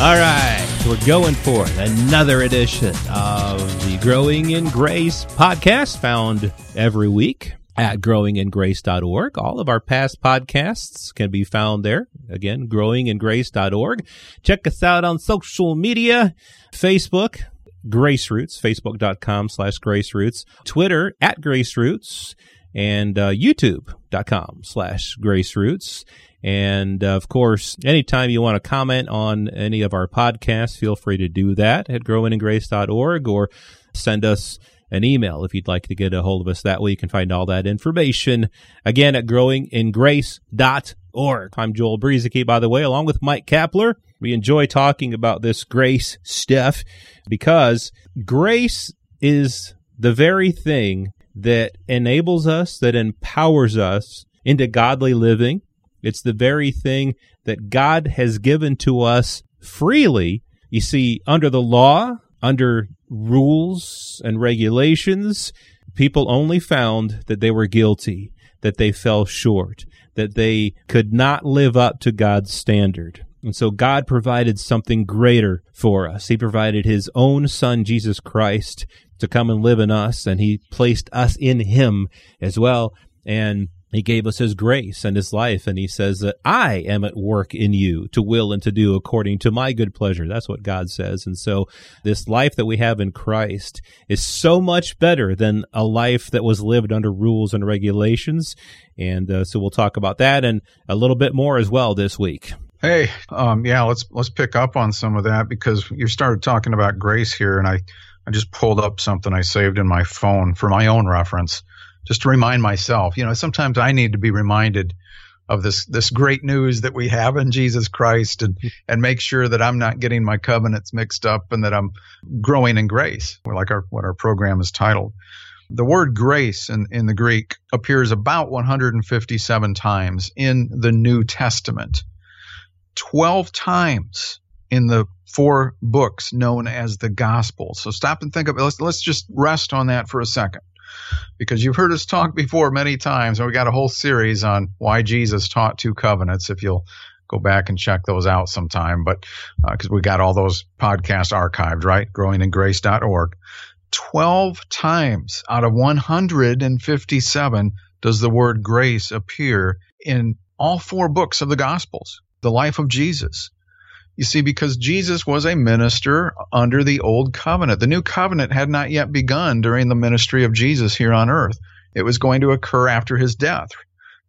All right, we're going for. Another edition of the Growing in Grace podcast, found every week at growingingrace.org. All of our past podcasts can be found there. Again, growingingrace.org. Check us out on social media, Facebook, Grace Roots, facebook.com slash Grace Roots, Twitter at Grace Roots, and uh, youtube.com slash Grace Roots. And uh, of course, anytime you want to comment on any of our podcasts, feel free to do that at growingingrace.org or send us an email if you'd like to get a hold of us that way. You can find all that information again at growingingrace.org. I'm Joel Brueseke, by the way, along with Mike Kapler. We enjoy talking about this grace stuff because grace is the very thing that enables us, that empowers us into godly living it's the very thing that God has given to us freely. You see, under the law, under rules and regulations, people only found that they were guilty, that they fell short, that they could not live up to God's standard. And so God provided something greater for us. He provided his own son, Jesus Christ, to come and live in us, and he placed us in him as well. And he gave us his grace and his life, and he says that I am at work in you to will and to do according to my good pleasure. That's what God says. And so this life that we have in Christ is so much better than a life that was lived under rules and regulations. And uh, so we'll talk about that and a little bit more as well this week. Hey, um, yeah, let's let's pick up on some of that because you started talking about grace here, and I I just pulled up something I saved in my phone for my own reference just to remind myself. You know, sometimes I need to be reminded of this this great news that we have in Jesus Christ and and make sure that I'm not getting my covenants mixed up and that I'm growing in grace, like our what our program is titled. The word grace in, in the Greek appears about 157 times in the New Testament. 12 times in the four books known as the Gospels. So stop and think of it. Let's, let's just rest on that for a second because you've heard us talk before many times, and we got a whole series on why Jesus taught two covenants. If you'll go back and check those out sometime, but because uh, we got all those podcasts archived, right? Growingingrace.org. 12 times out of 157 does the word grace appear in all four books of the Gospels, the life of Jesus. You see, because Jesus was a minister under the old covenant. The new covenant had not yet begun during the ministry of Jesus here on earth. It was going to occur after his death.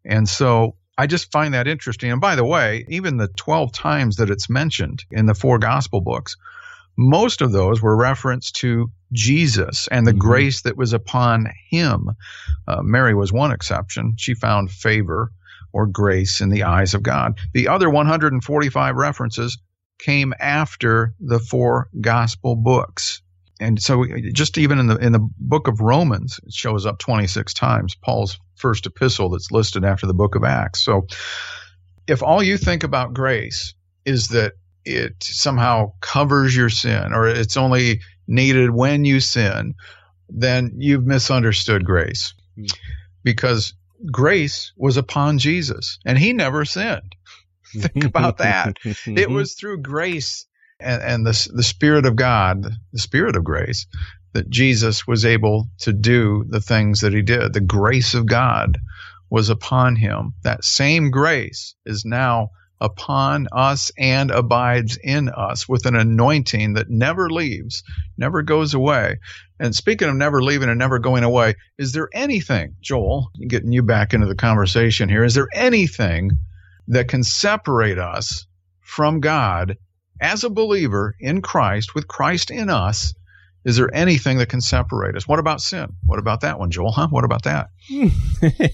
And so I just find that interesting. And by the way, even the 12 times that it's mentioned in the four gospel books, most of those were reference to Jesus and the mm-hmm. grace that was upon him. Uh, Mary was one exception. She found favor or grace in the eyes of God. The other 145 references came after the four gospel books. And so just even in the in the book of Romans, it shows up 26 times, Paul's first epistle that's listed after the book of Acts. So if all you think about grace is that it somehow covers your sin or it's only needed when you sin, then you've misunderstood grace. Hmm. Because grace was upon Jesus and he never sinned. Think about that. it was through grace and, and the, the Spirit of God, the Spirit of grace, that Jesus was able to do the things that he did. The grace of God was upon him. That same grace is now upon us and abides in us with an anointing that never leaves, never goes away. And speaking of never leaving and never going away, is there anything, Joel, getting you back into the conversation here, is there anything that can separate us from God as a believer in Christ, with Christ in us, is there anything that can separate us? What about sin? What about that one, Joel? Huh? What about that?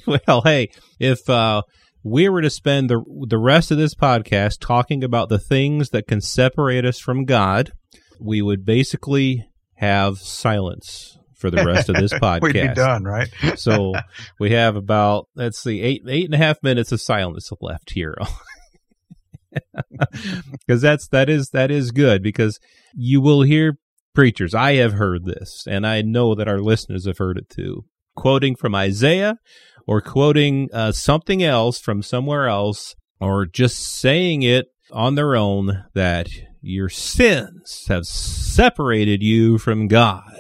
well, hey, if uh, we were to spend the the rest of this podcast talking about the things that can separate us from God, we would basically have silence for the rest of this podcast. We'd be done, right? so we have about let's see, eight eight and a half minutes of silence left here. Because that's that is that is good because you will hear preachers. I have heard this, and I know that our listeners have heard it too. Quoting from Isaiah or quoting uh, something else from somewhere else, or just saying it on their own that your sins have separated you from God.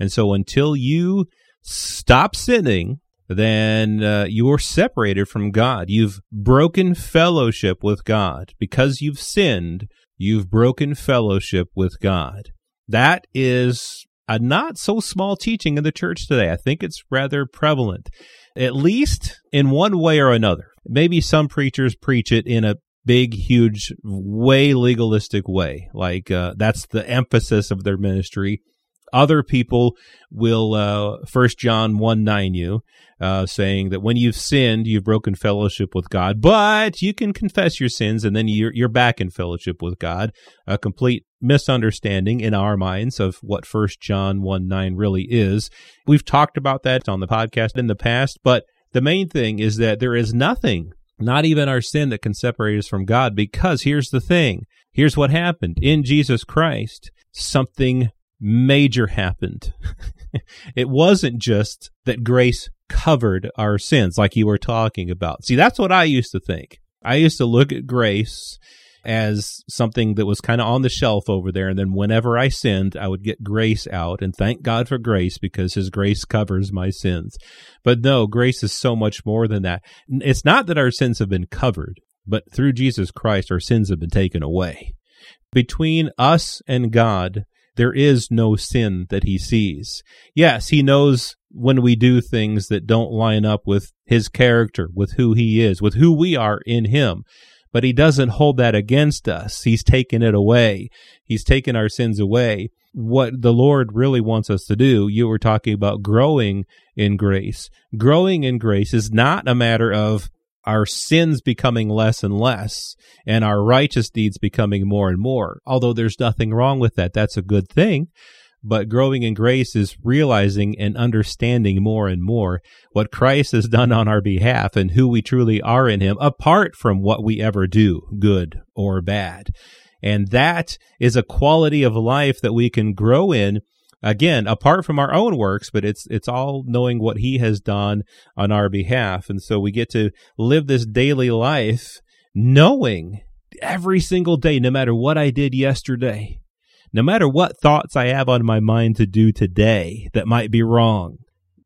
And so until you stop sinning, then uh, you're separated from God. You've broken fellowship with God. Because you've sinned, you've broken fellowship with God. That is a not so small teaching in the church today. I think it's rather prevalent, at least in one way or another. Maybe some preachers preach it in a big, huge, way legalistic way. Like uh, that's the emphasis of their ministry. Other people will uh, First John one nine you, uh, saying that when you've sinned, you've broken fellowship with God, but you can confess your sins and then you're you're back in fellowship with God. A complete misunderstanding in our minds of what First John one nine really is. We've talked about that on the podcast in the past, but the main thing is that there is nothing not even our sin that can separate us from God. Because here's the thing here's what happened in Jesus Christ, something major happened. it wasn't just that grace covered our sins like you were talking about. See, that's what I used to think. I used to look at grace as something that was kind of on the shelf over there. And then whenever I sinned, I would get grace out and thank God for grace because his grace covers my sins. But no, grace is so much more than that. It's not that our sins have been covered, but through Jesus Christ, our sins have been taken away. Between us and God, there is no sin that he sees. Yes, he knows when we do things that don't line up with his character, with who he is, with who we are in him but he doesn't hold that against us. He's taken it away. He's taken our sins away. What the Lord really wants us to do, you were talking about growing in grace. Growing in grace is not a matter of our sins becoming less and less and our righteous deeds becoming more and more. Although there's nothing wrong with that. That's a good thing. But growing in grace is realizing and understanding more and more what Christ has done on our behalf and who we truly are in Him, apart from what we ever do, good or bad. And that is a quality of life that we can grow in again apart from our own works but it's it's all knowing what he has done on our behalf and so we get to live this daily life knowing every single day no matter what I did yesterday no matter what thoughts I have on my mind to do today that might be wrong,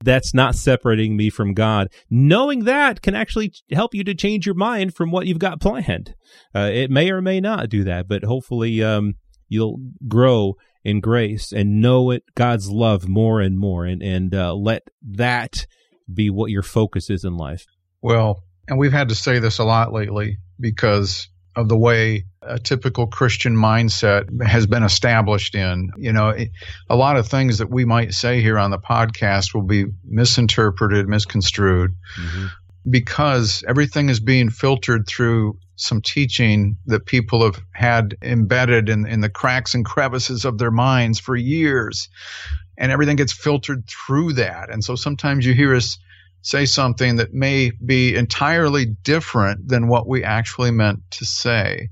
that's not separating me from God. Knowing that can actually help you to change your mind from what you've got planned. Uh, it may or may not do that, but hopefully um, you'll grow in grace and know it God's love more and more, and and uh, let that be what your focus is in life. Well, and we've had to say this a lot lately because of the way a typical Christian mindset has been established in. You know, a lot of things that we might say here on the podcast will be misinterpreted, misconstrued, mm-hmm. because everything is being filtered through some teaching that people have had embedded in, in the cracks and crevices of their minds for years. And everything gets filtered through that. And so sometimes you hear us say something that may be entirely different than what we actually meant to say.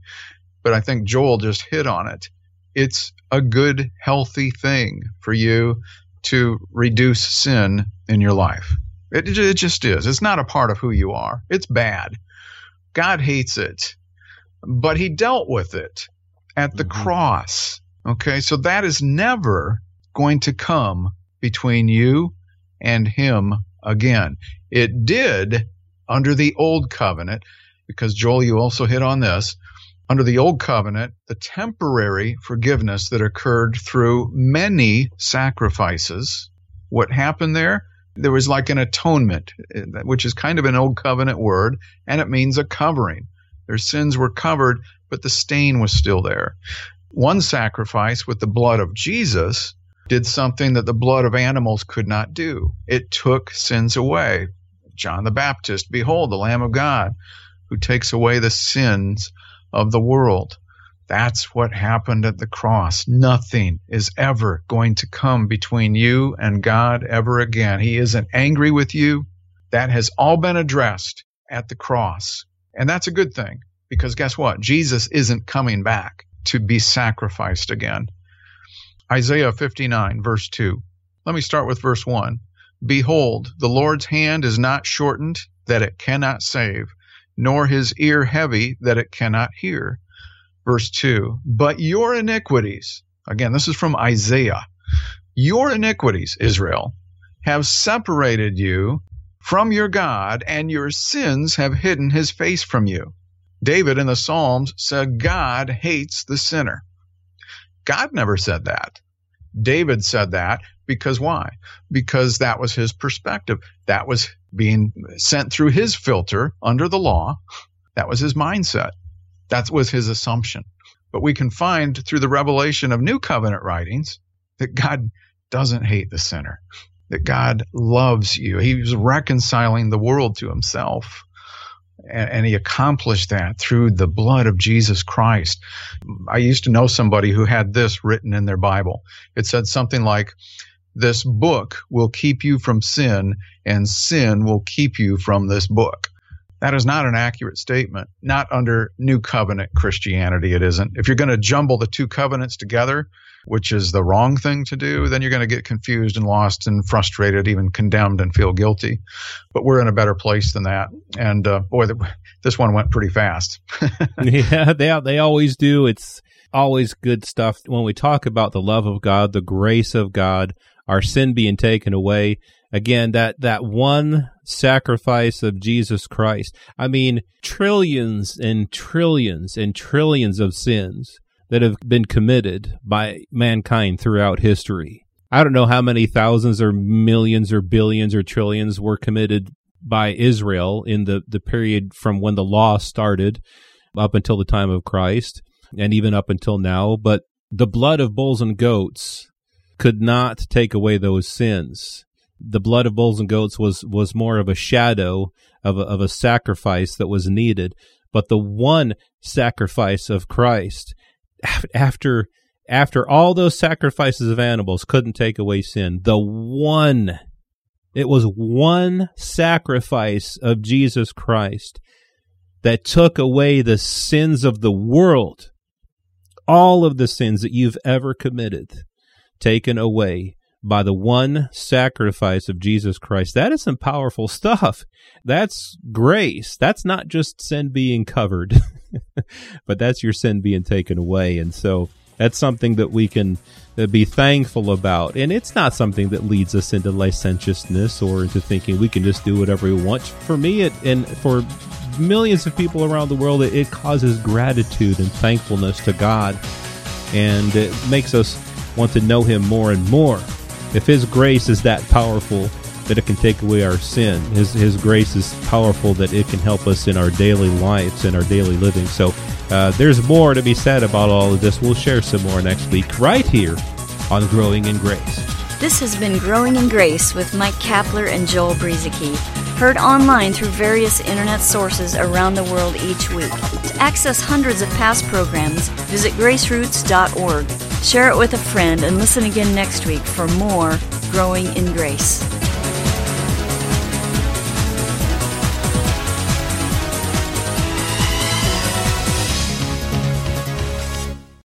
But I think Joel just hit on it. It's a good, healthy thing for you to reduce sin in your life. It, it just is. It's not a part of who you are. It's bad. God hates it, but he dealt with it at the mm-hmm. cross. Okay, so that is never going to come between you and him again. It did under the old covenant, because Joel, you also hit on this. Under the old covenant, the temporary forgiveness that occurred through many sacrifices, what happened there? There was like an atonement, eh, which is kind of an old covenant word, and it means a covering. Their sins were covered, but the stain was still there. One sacrifice with the blood of Jesus did something that the blood of animals could not do. It took sins away. John the Baptist, behold, the Lamb of God who takes away the sins of the world. That's what happened at the cross. Nothing is ever going to come between you and God ever again. He isn't angry with you. That has all been addressed at the cross. And that's a good thing because guess what? Jesus isn't coming back to be sacrificed again. Isaiah 59, verse 2. Let me start with verse 1. Behold, the Lord's hand is not shortened that it cannot save, nor his ear heavy that it cannot hear. Verse 2. But your iniquities, again, this is from Isaiah, your iniquities, Israel, have separated you from your God, and your sins have hidden his face from you. David in the Psalms said, God hates the sinner. God never said that. David said that because why? Because that was his perspective. That was being sent through his filter under the law. That was his mindset. That was his assumption. But we can find through the revelation of new covenant writings that God doesn't hate the sinner that God loves you. He was reconciling the world to himself. And, and, he accomplished that through the blood of Jesus Christ. I used to know somebody who had this written in their Bible. It said something like, This book will keep you from sin, and sin will keep you from this book. That is not an accurate statement. Not under New Covenant Christianity, it isn't. If you're going to jumble the two covenants together, which is the wrong thing to do, then you're going to get confused and lost and frustrated, even condemned and feel guilty. But we're in a better place than that. And uh, boy, the, this one went pretty fast. yeah, they they always do. It's always good stuff when we talk about the love of God, the grace of God, our sin being taken away. Again, that that one sacrifice of Jesus Christ. I mean, trillions and trillions and trillions of sins that have been committed by mankind throughout history. I don't know how many thousands or millions or billions or trillions were committed by Israel in the, the period from when the law started up until the time of Christ and even up until now. But the blood of bulls and goats could not take away those sins. The blood of bulls and goats was, was more of a shadow of a, of a sacrifice that was needed. But the one sacrifice of Christ after after all those sacrifices of animals couldn't take away sin, the one it was one sacrifice of Jesus Christ that took away the sins of the world. All of the sins that you've ever committed taken away by the one sacrifice of Jesus Christ. That is some powerful stuff. That's grace. That's not just sin being covered. but that's your sin being taken away. And so that's something that we can uh, be thankful about. And it's not something that leads us into licentiousness or into thinking we can just do whatever we want. For me, it, and for millions of people around the world, it, it causes gratitude and thankfulness to God. And it makes us want to know Him more and more. If His grace is that powerful, that it can take away our sin. His, His grace is powerful that it can help us in our daily lives and our daily living. So uh, there's more to be said about all of this. We'll share some more next week right here on Growing in Grace. This has been Growing in Grace with Mike Kapler and Joel Brueseke. Heard online through various internet sources around the world each week. To access hundreds of past programs, visit graceroots.org. Share it with a friend and listen again next week for more Growing in Grace.